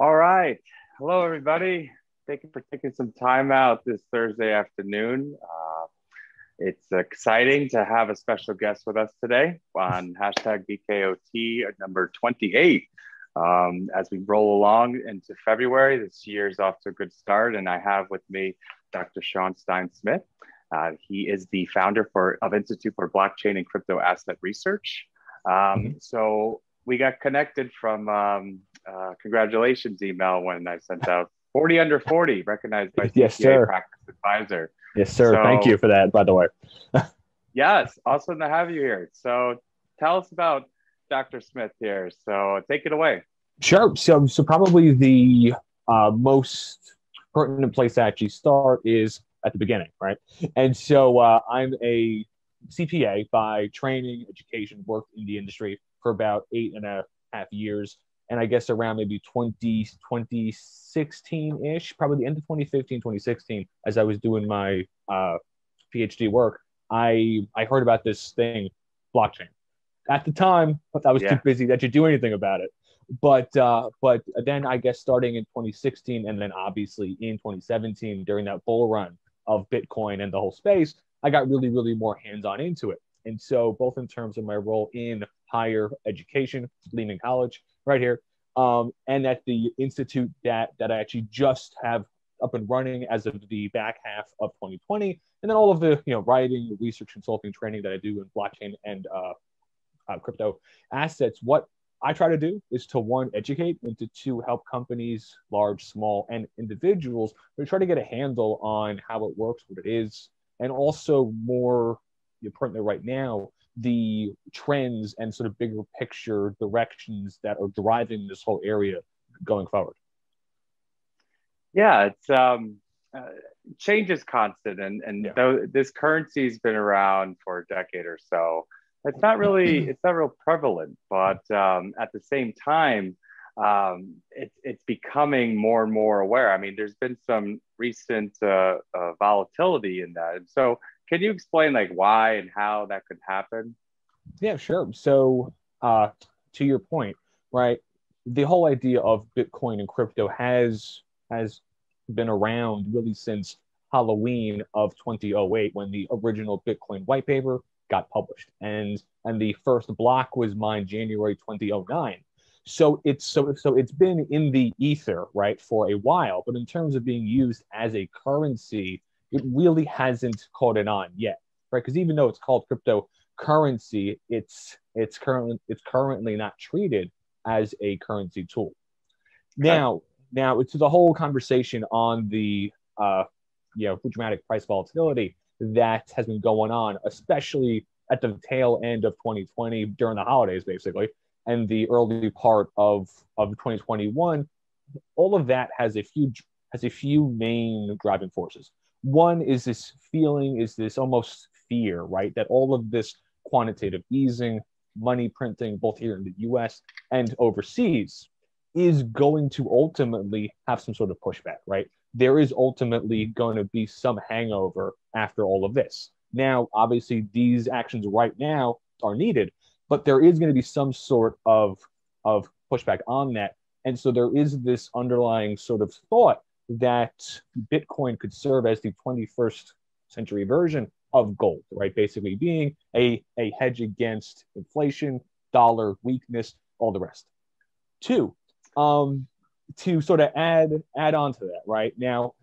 All right. Hello, everybody. Thank you for taking some time out this Thursday afternoon. Uh, it's exciting to have a special guest with us today on hashtag BKOT number 28. Um, as we roll along into February, this year's off to a good start, and I have with me Dr. Sean Stein Smith. Uh, he is the founder for, of Institute for Blockchain and Crypto Asset Research. Um, mm-hmm. So we got connected from um, uh, congratulations email when I sent out 40 under 40, recognized by yes, sir. Practice Advisor. Yes, sir. So, Thank you for that, by the way. yes, awesome to have you here. So tell us about Dr. Smith here. So take it away. Sure. So, so probably the uh, most pertinent place to actually start is at the beginning, right? And so uh, I'm a CPA by training, education, worked in the industry for about eight and a half years. And I guess around maybe 20, 2016 ish, probably the end of 2015, 2016, as I was doing my uh, PhD work, I, I heard about this thing, blockchain. At the time, I was yeah. too busy that to do anything about it. But uh, but then I guess starting in 2016 and then obviously in 2017 during that bull run of Bitcoin and the whole space, I got really really more hands on into it. And so both in terms of my role in higher education, Lehman College, right here, um, and at the institute that that I actually just have up and running as of the back half of 2020, and then all of the you know writing, research, consulting, training that I do in blockchain and uh, uh, crypto assets. What I try to do is to one educate and to two help companies, large, small, and individuals, to try to get a handle on how it works, what it is, and also more importantly right now the trends and sort of bigger picture directions that are driving this whole area going forward? Yeah, it's um, uh, change is constant, and and yeah. though this currency's been around for a decade or so, it's not really it's not real prevalent. But um, at the same time, um, it's it's becoming more and more aware. I mean, there's been some recent uh, uh, volatility in that, and so can you explain like why and how that could happen? Yeah, sure. So, uh, to your point, right? The whole idea of Bitcoin and crypto has has been around really since Halloween of 2008 when the original Bitcoin white paper got published, and and the first block was mined January 2009. So it's so so it's been in the ether right for a while, but in terms of being used as a currency it really hasn't caught it on yet, right? Because even though it's called cryptocurrency, it's it's currently it's currently not treated as a currency tool. Now, now it's the whole conversation on the uh, you know dramatic price volatility that has been going on, especially at the tail end of 2020 during the holidays, basically, and the early part of of 2021. All of that has a few has a few main driving forces. One is this feeling, is this almost fear, right? That all of this quantitative easing, money printing, both here in the US and overseas, is going to ultimately have some sort of pushback, right? There is ultimately going to be some hangover after all of this. Now, obviously, these actions right now are needed, but there is going to be some sort of, of pushback on that. And so there is this underlying sort of thought that Bitcoin could serve as the 21st century version of gold, right? Basically being a, a hedge against inflation, dollar weakness, all the rest. Two, um, to sort of add add on to that, right? Now,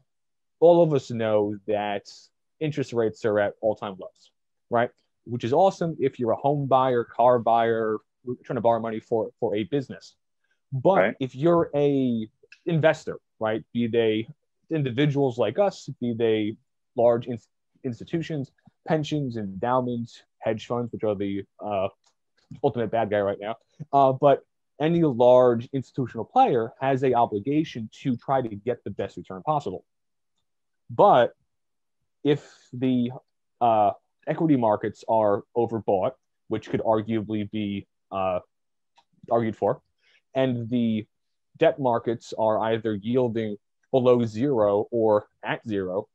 all of us know that interest rates are at all-time lows, right? Which is awesome if you're a home buyer, car buyer, trying to borrow money for for a business. But right. if you're a investor, right? Be they individuals like us, be they large in- institutions, pensions, endowments, hedge funds, which are the uh, ultimate bad guy right now. Uh, but any large institutional player has a obligation to try to get the best return possible. But if the uh, equity markets are overbought, which could arguably be uh, argued for, and the debt markets are either yielding below zero or at zero,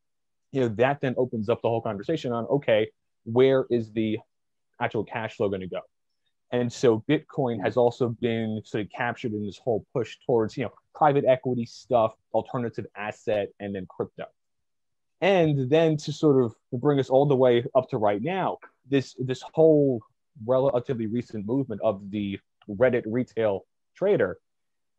you know, that then opens up the whole conversation on okay, where is the actual cash flow going to go? And so Bitcoin has also been sort of captured in this whole push towards, you know, private equity stuff, alternative asset, and then crypto. And then to sort of bring us all the way up to right now, this this whole relatively recent movement of the Reddit retail trader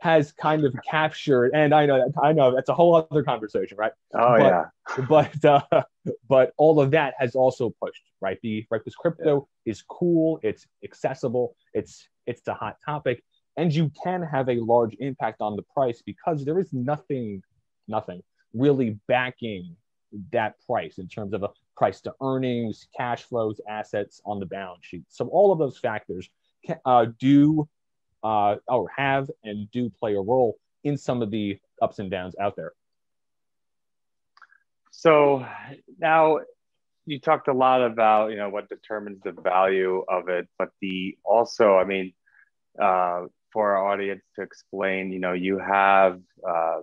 has kind of captured, and I know that I know that's a whole other conversation, right? Oh but, yeah. But uh, but all of that has also pushed, right? The right this crypto yeah. is cool, it's accessible, it's it's the hot topic, and you can have a large impact on the price because there is nothing, nothing really backing that price in terms of a price to earnings, cash flows, assets on the balance sheet. So all of those factors can, uh, do uh, or have and do play a role in some of the ups and downs out there. So now you talked a lot about you know what determines the value of it, but the also I mean uh, for our audience to explain, you know, you have uh,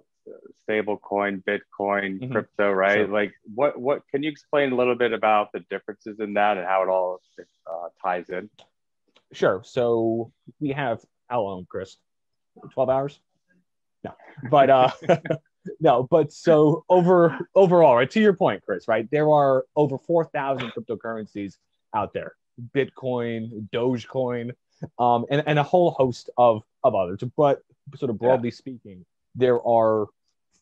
stable coin, Bitcoin, mm-hmm. crypto, right? Like what what can you explain a little bit about the differences in that and how it all uh, ties in? Sure. So we have how long, Chris? 12 hours? No. But uh no, but so over overall, right to your point, Chris, right? There are over 4,000 cryptocurrencies out there. Bitcoin, Dogecoin, um, and, and a whole host of, of others. But sort of broadly yeah. speaking, there are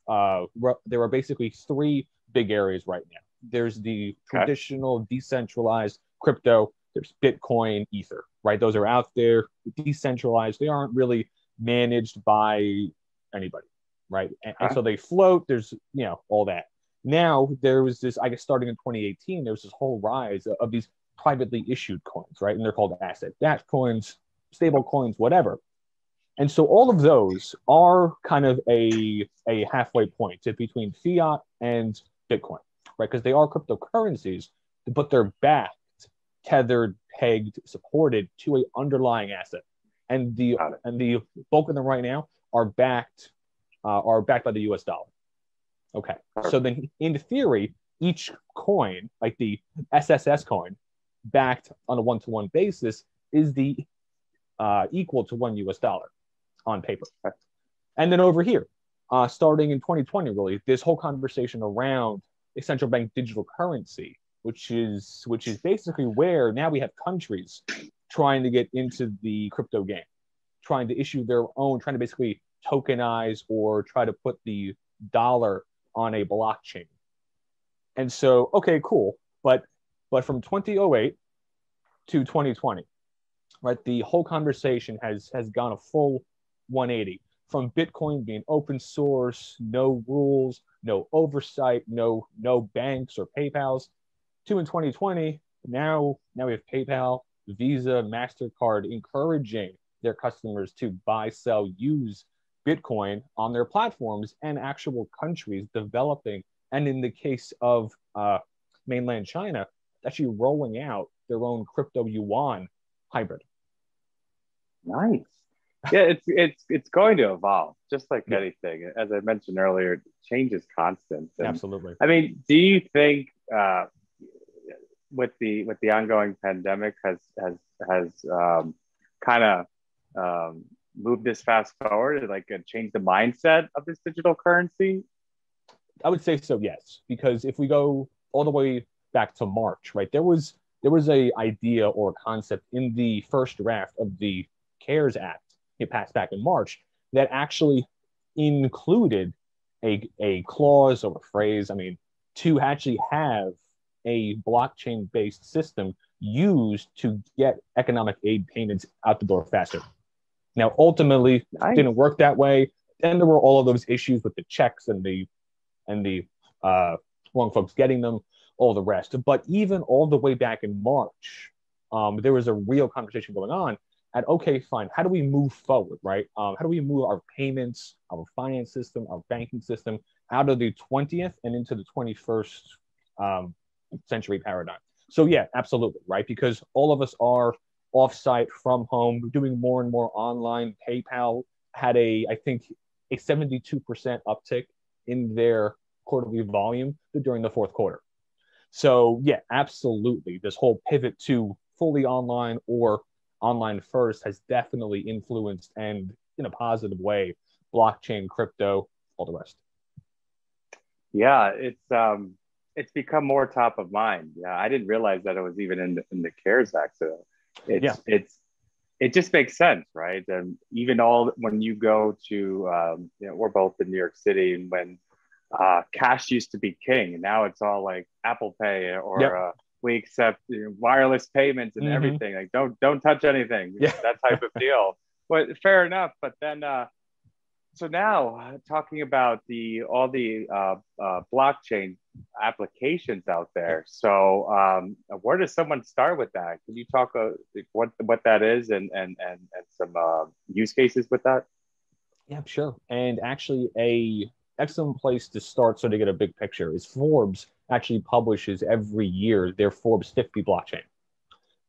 uh, there are basically three big areas right now. There's the okay. traditional decentralized crypto there's Bitcoin, Ether, right? Those are out there, decentralized. They aren't really managed by anybody, right? And, and so they float. There's, you know, all that. Now there was this, I guess, starting in 2018, there was this whole rise of, of these privately issued coins, right? And they're called asset-backed coins, stable coins, whatever. And so all of those are kind of a, a halfway point between fiat and Bitcoin, right? Because they are cryptocurrencies, but they're backed tethered, pegged, supported to a underlying asset. And the and the bulk of them right now are backed uh, are backed by the U.S. dollar. Okay, so then in theory, each coin, like the SSS coin, backed on a one-to-one basis, is the uh, equal to one U.S. dollar on paper. And then over here, uh, starting in 2020, really, this whole conversation around a central bank digital currency which is which is basically where now we have countries trying to get into the crypto game, trying to issue their own, trying to basically tokenize or try to put the dollar on a blockchain. And so, okay, cool, but but from 2008 to 2020, right, the whole conversation has has gone a full 180 from Bitcoin being open source, no rules, no oversight, no no banks or PayPal's Two in 2020, now now we have PayPal, Visa, Mastercard encouraging their customers to buy, sell, use Bitcoin on their platforms, and actual countries developing, and in the case of uh, mainland China, actually rolling out their own crypto yuan hybrid. Nice. Yeah, it's it's it's going to evolve, just like yeah. anything. As I mentioned earlier, change is constant. And, Absolutely. I mean, do you think uh, with the with the ongoing pandemic has has has um, kind of um, moved this fast forward, like uh, changed the mindset of this digital currency? I would say so, yes. Because if we go all the way back to March, right, there was there was a idea or a concept in the first draft of the CARES Act it passed back in March that actually included a, a clause or a phrase, I mean, to actually have a blockchain based system used to get economic aid payments out the door faster. Now, ultimately, nice. didn't work that way. Then there were all of those issues with the checks and the and the uh, wrong folks getting them, all the rest. But even all the way back in March, um, there was a real conversation going on. At okay, fine. How do we move forward, right? Um, how do we move our payments, our finance system, our banking system out of the 20th and into the 21st um, century paradigm. So yeah, absolutely, right? Because all of us are offsite from home, doing more and more online. PayPal had a, I think, a 72% uptick in their quarterly volume during the fourth quarter. So yeah, absolutely. This whole pivot to fully online or online first has definitely influenced and in a positive way blockchain, crypto, all the rest. Yeah, it's um, it's become more top of mind. Yeah, I didn't realize that it was even in the, in the CARES Act. So it's yeah. it's it just makes sense, right? And even all when you go to um, you know we're both in New York City, and when uh, cash used to be king, and now it's all like Apple Pay or yep. uh, we accept you know, wireless payments and mm-hmm. everything. Like don't don't touch anything. Yeah. that type of deal. But fair enough. But then uh, so now talking about the all the uh, uh, blockchain applications out there. So um, where does someone start with that? Can you talk uh, what what that is and and and, and some uh, use cases with that? Yeah, sure. And actually, a excellent place to start so to get a big picture is Forbes actually publishes every year their Forbes 50 blockchain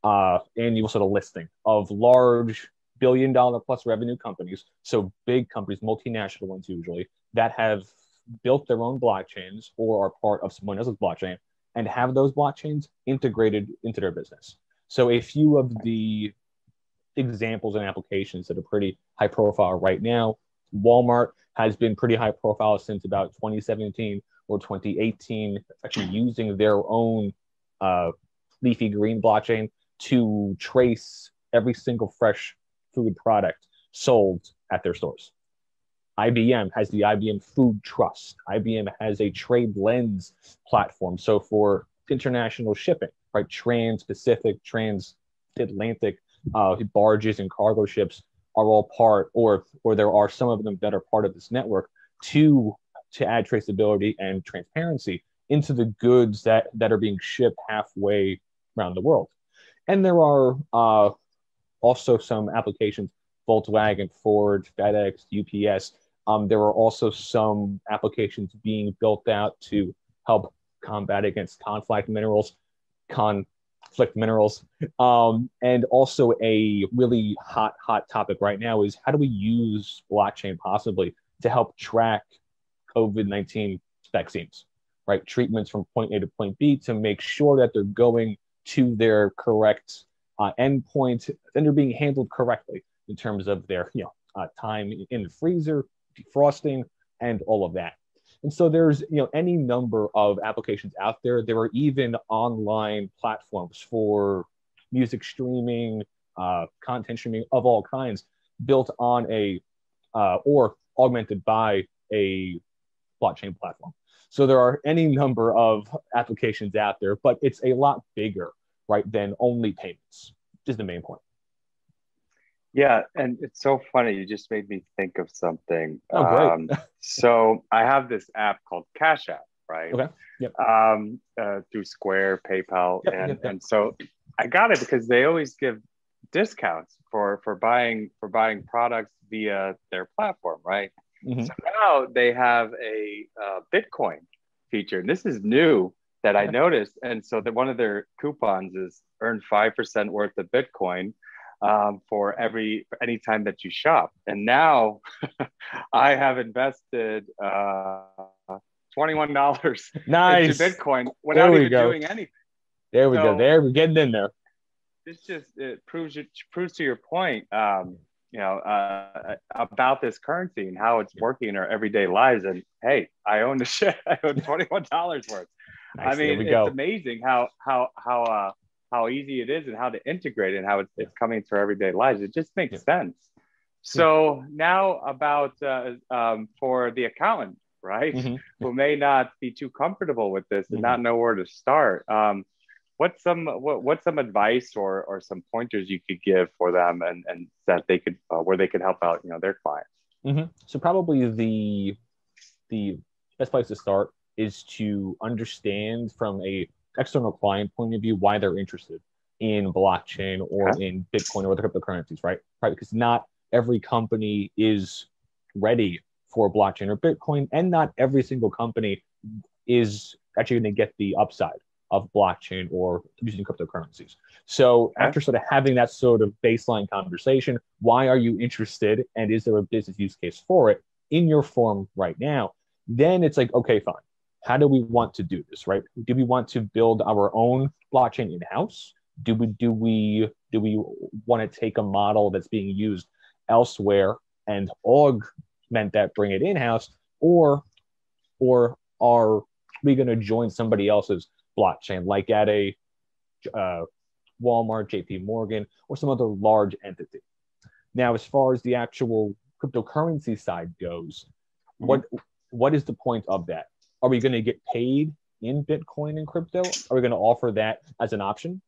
uh, annual sort of listing of large billion dollar plus revenue companies, so big companies, multinational ones usually, that have built their own blockchains or are part of someone else's blockchain and have those blockchains integrated into their business. So a few of the examples and applications that are pretty high profile right now, Walmart has been pretty high profile since about 2017 or 2018, actually using their own uh, leafy green blockchain to trace every single fresh food product sold at their stores. IBM has the IBM Food Trust. IBM has a TradeLens platform. So for international shipping, right, trans-Pacific, trans-Atlantic uh, barges and cargo ships are all part, or or there are some of them that are part of this network to to add traceability and transparency into the goods that that are being shipped halfway around the world. And there are uh, also some applications, Volkswagen, Ford, FedEx, UPS. Um, there are also some applications being built out to help combat against conflict minerals, conflict minerals. Um, and also a really hot, hot topic right now is how do we use blockchain possibly to help track COVID-19 vaccines, right? Treatments from point A to point B to make sure that they're going to their correct uh, endpoint, and they're being handled correctly in terms of their you know uh, time in the freezer, defrosting, and all of that. And so there's you know any number of applications out there. There are even online platforms for music streaming, uh, content streaming of all kinds, built on a uh, or augmented by a blockchain platform. So there are any number of applications out there, but it's a lot bigger right, than only payments, is the main point. Yeah, and it's so funny. You just made me think of something. Oh, great. Um, so I have this app called Cash App, right? Okay. Yep. Um, uh, through Square, PayPal, yep, and yep, yep. and so I got it because they always give discounts for for buying for buying products via their platform, right? Mm-hmm. So now they have a uh, Bitcoin feature, and this is new that I noticed. And so that one of their coupons is earn 5% worth of Bitcoin um, for every any time that you shop. And now I have invested uh, $21 nice. into Bitcoin without even go. doing anything. There we so, go. There we're getting in there. This just it proves it proves to your point. Um, you know, uh, about this currency and how it's working in our everyday lives. And hey, I own the shit. I own twenty one dollars worth. Nice. I mean, it's go. amazing how how how uh, how easy it is and how to integrate and how it's, it's coming to our everyday lives. It just makes yeah. sense. So now about uh, um, for the accountant, right, mm-hmm. who may not be too comfortable with this and mm-hmm. not know where to start. Um, what's some what, what's some advice or or some pointers you could give for them and and that they could uh, where they could help out you know their clients. Mm-hmm. So probably the the best place to start is to understand from a external client point of view why they're interested in blockchain or okay. in Bitcoin or other cryptocurrencies, right? Right, because not every company is ready for blockchain or Bitcoin, and not every single company is actually going to get the upside of blockchain or using cryptocurrencies. So okay. after sort of having that sort of baseline conversation, why are you interested, and is there a business use case for it in your form right now? Then it's like, okay, fine how do we want to do this, right? Do we want to build our own blockchain in house? do we do we do we want to take a model that's being used elsewhere and augment that, bring it in house, or or are we going to join somebody else's blockchain, like at a uh, Walmart, JP Morgan, or some other large entity? Now, as far as the actual cryptocurrency side goes, mm-hmm. what what is the point of that? Are we going to get paid in Bitcoin and crypto? Are we going to offer that as an option?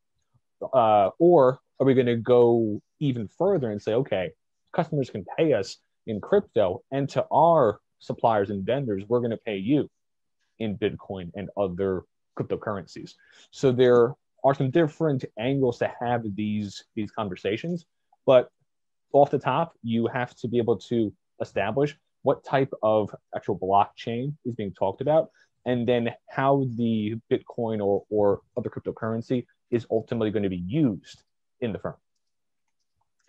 Uh, or are we going to go even further and say, okay, customers can pay us in crypto, and to our suppliers and vendors, we're going to pay you in Bitcoin and other cryptocurrencies. So there are some different angles to have these these conversations, but off the top, you have to be able to establish what type of actual blockchain is being talked about, and then how the Bitcoin or, or other cryptocurrency is ultimately going to be used in the firm.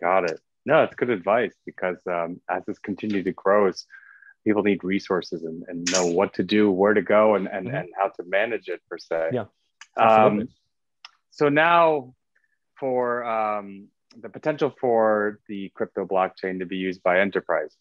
Got it. No, it's good advice because um, as this continues to grow, people need resources and, and know what to do, where to go, and, and, mm-hmm. and how to manage it per se. Yeah. Um, so now for um, the potential for the crypto blockchain to be used by enterprises.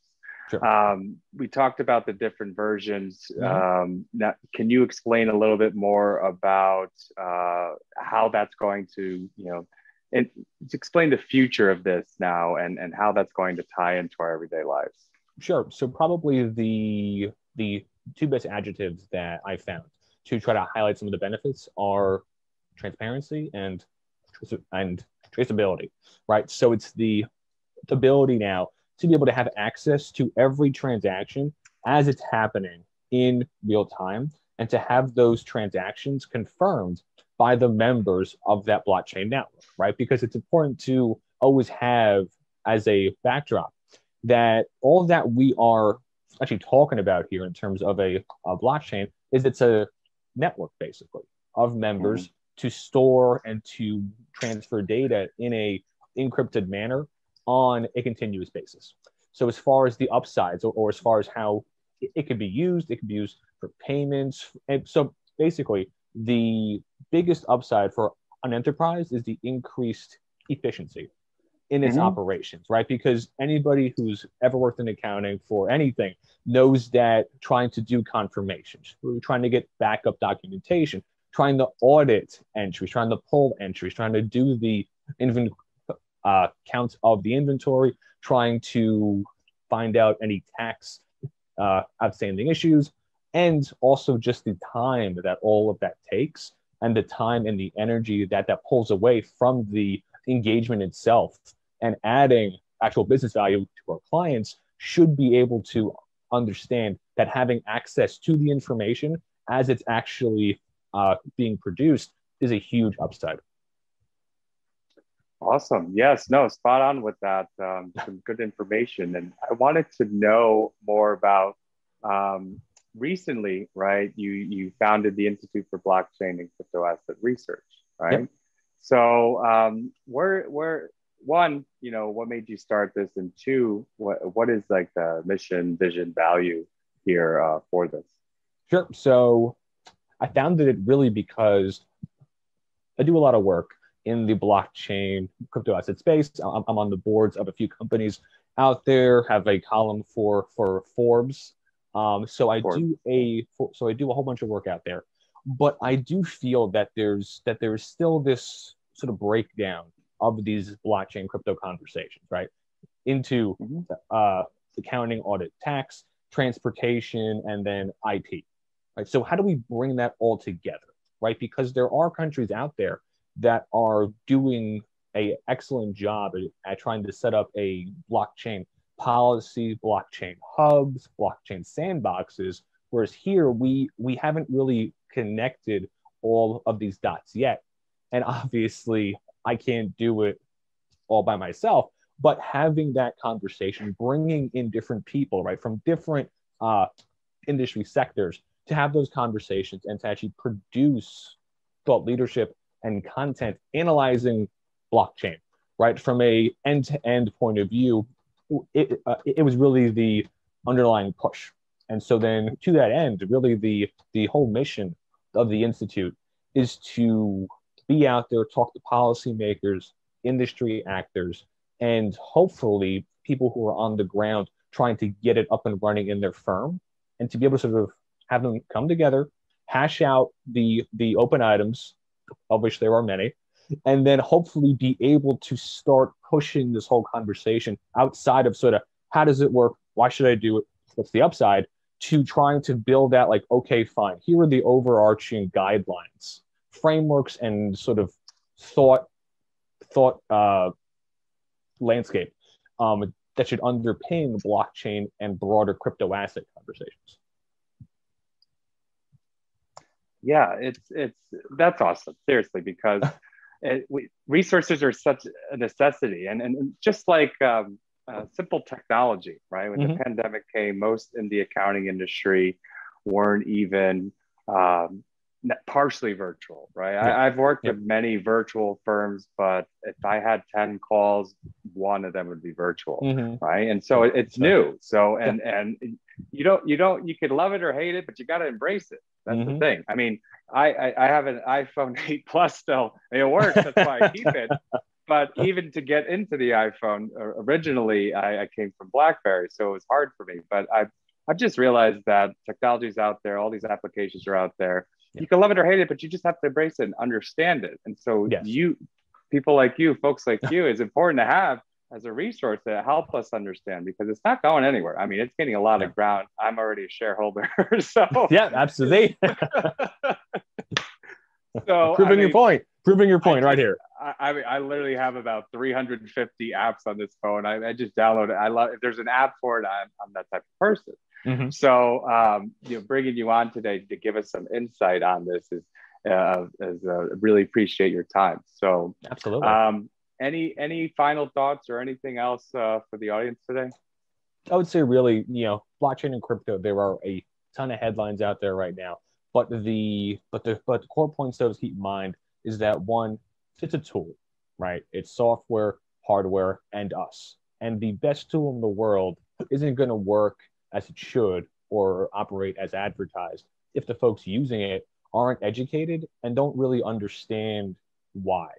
Sure. Um, we talked about the different versions. Mm-hmm. Um, now, can you explain a little bit more about uh, how that's going to, you know, and explain the future of this now and, and how that's going to tie into our everyday lives? Sure. So probably the the two best adjectives that I found to try to highlight some of the benefits are transparency and and traceability, right? So it's the ability now to be able to have access to every transaction as it's happening in real time and to have those transactions confirmed by the members of that blockchain network, right? Because it's important to always have as a backdrop that all that we are actually talking about here in terms of a, a blockchain is it's a network basically of members mm-hmm. to store and to transfer data in a encrypted manner on a continuous basis. So as far as the upsides or, or as far as how it, it can be used, it can be used for payments. And so basically the biggest upside for an enterprise is the increased efficiency in its mm-hmm. operations, right? Because anybody who's ever worked in accounting for anything knows that trying to do confirmations, trying to get backup documentation, trying to audit entries, trying to pull entries, trying to do the invent uh, counts of the inventory, trying to find out any tax uh, outstanding issues, and also just the time that all of that takes and the time and the energy that that pulls away from the engagement itself and adding actual business value to our clients should be able to understand that having access to the information as it's actually uh, being produced is a huge upside. Awesome. Yes, no, spot on with that. Um, some good information. And I wanted to know more about um, recently, right? You you founded the Institute for Blockchain and Crypto Asset Research, right? Yep. So um, where where one, you know, what made you start this, and two, what what is like the mission, vision, value here uh, for this? Sure. So I founded it really because I do a lot of work in the blockchain crypto asset space. I'm, I'm on the boards of a few companies out there. Have a column for for Forbes. Um, so I Forbes. do a so I do a whole bunch of work out there, but I do feel that there's that there's still this sort of breakdown of these blockchain crypto conversations, right? Into mm-hmm. uh, accounting, audit, tax, transportation, and then IT. Right. So how do we bring that all together, right? Because there are countries out there that are doing a excellent job at, at trying to set up a blockchain policy, blockchain hubs, blockchain sandboxes. Whereas here we we haven't really connected all of these dots yet. And obviously, I can't do it all by myself. But having that conversation, bringing in different people, right, from different uh, industry sectors to have those conversations and to actually produce thought leadership and content analyzing blockchain, right, from a end-to-end point of view, it, uh, it was really the underlying push. And so then to that end, really the the whole mission of the institute is to be out there, talk to policymakers, industry actors, and hopefully people who are on the ground trying to get it up and running in their firm and to be able to sort of have them come together, hash out the the open items, of which there are many, and then hopefully be able to start pushing this whole conversation outside of sort of how does it work? Why should I do it? What's the upside? To trying to build that, like, okay, fine, here are the overarching guidelines, frameworks, and sort of thought thought uh, landscape um, that should underpin the blockchain and broader crypto asset conversations. Yeah, it's it's that's awesome. Seriously, because it, we, resources are such a necessity, and and just like um, uh, simple technology, right? When mm-hmm. the pandemic came, most in the accounting industry weren't even um, partially virtual, right? Yeah. I, have worked yeah. with many virtual firms, but if I had 10 calls, one of them would be virtual, mm-hmm. right? And so it's new. So, and, yeah. and you don't, you don't, you could love it or hate it, but you got to embrace it. That's mm-hmm. the thing. I mean, I, I, I, have an iPhone 8 Plus still. it works. That's why I keep it. But even to get into the iPhone, uh, originally I, I came from BlackBerry, so it was hard for me. But I've, I've just realized that technology is out there. All these applications are out there you can love it or hate it, but you just have to embrace it and understand it. And so yes. you, people like you, folks like you, is important to have as a resource to help us understand because it's not going anywhere. I mean, it's getting a lot yeah. of ground. I'm already a shareholder, so yeah, absolutely. so proving I mean, your point, proving your point I, right here. I, I, I literally have about 350 apps on this phone. I, I just download it. I love if there's an app for it. I'm, I'm that type of person. Mm-hmm. So, um, you know, bringing you on today to give us some insight on this is, uh, is uh, really appreciate your time. So, absolutely. Um, any any final thoughts or anything else uh, for the audience today? I would say, really, you know, blockchain and crypto. There are a ton of headlines out there right now, but the but the but the core points to keep in mind is that one, it's a tool, right? It's software, hardware, and us. And the best tool in the world isn't going to work as it should or operate as advertised if the folks using it aren't educated and don't really understand why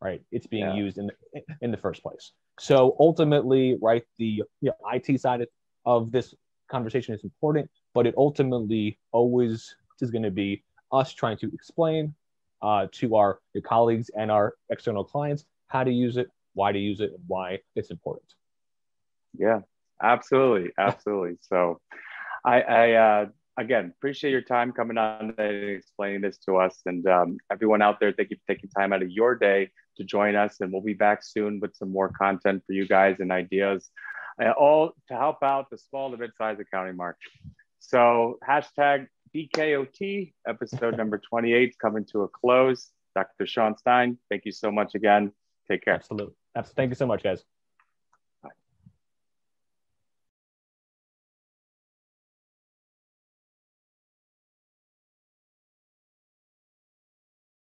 right? It's being yeah. used in the, in the first place. So ultimately right the you know, it side of this conversation is important but it ultimately always is going to be us trying to explain uh, to our colleagues and our external clients how to use it why to use it and why it's important. Yeah Absolutely, absolutely. So, I, I uh, again appreciate your time coming on and explaining this to us, and um, everyone out there. Thank you for taking time out of your day to join us, and we'll be back soon with some more content for you guys and ideas, uh, all to help out the small to mid-sized accounting market. So, hashtag BKOT episode number 28 coming to a close. Dr. Sean Stein, thank you so much again. Take care. Absolutely. Absolutely. Thank you so much, guys.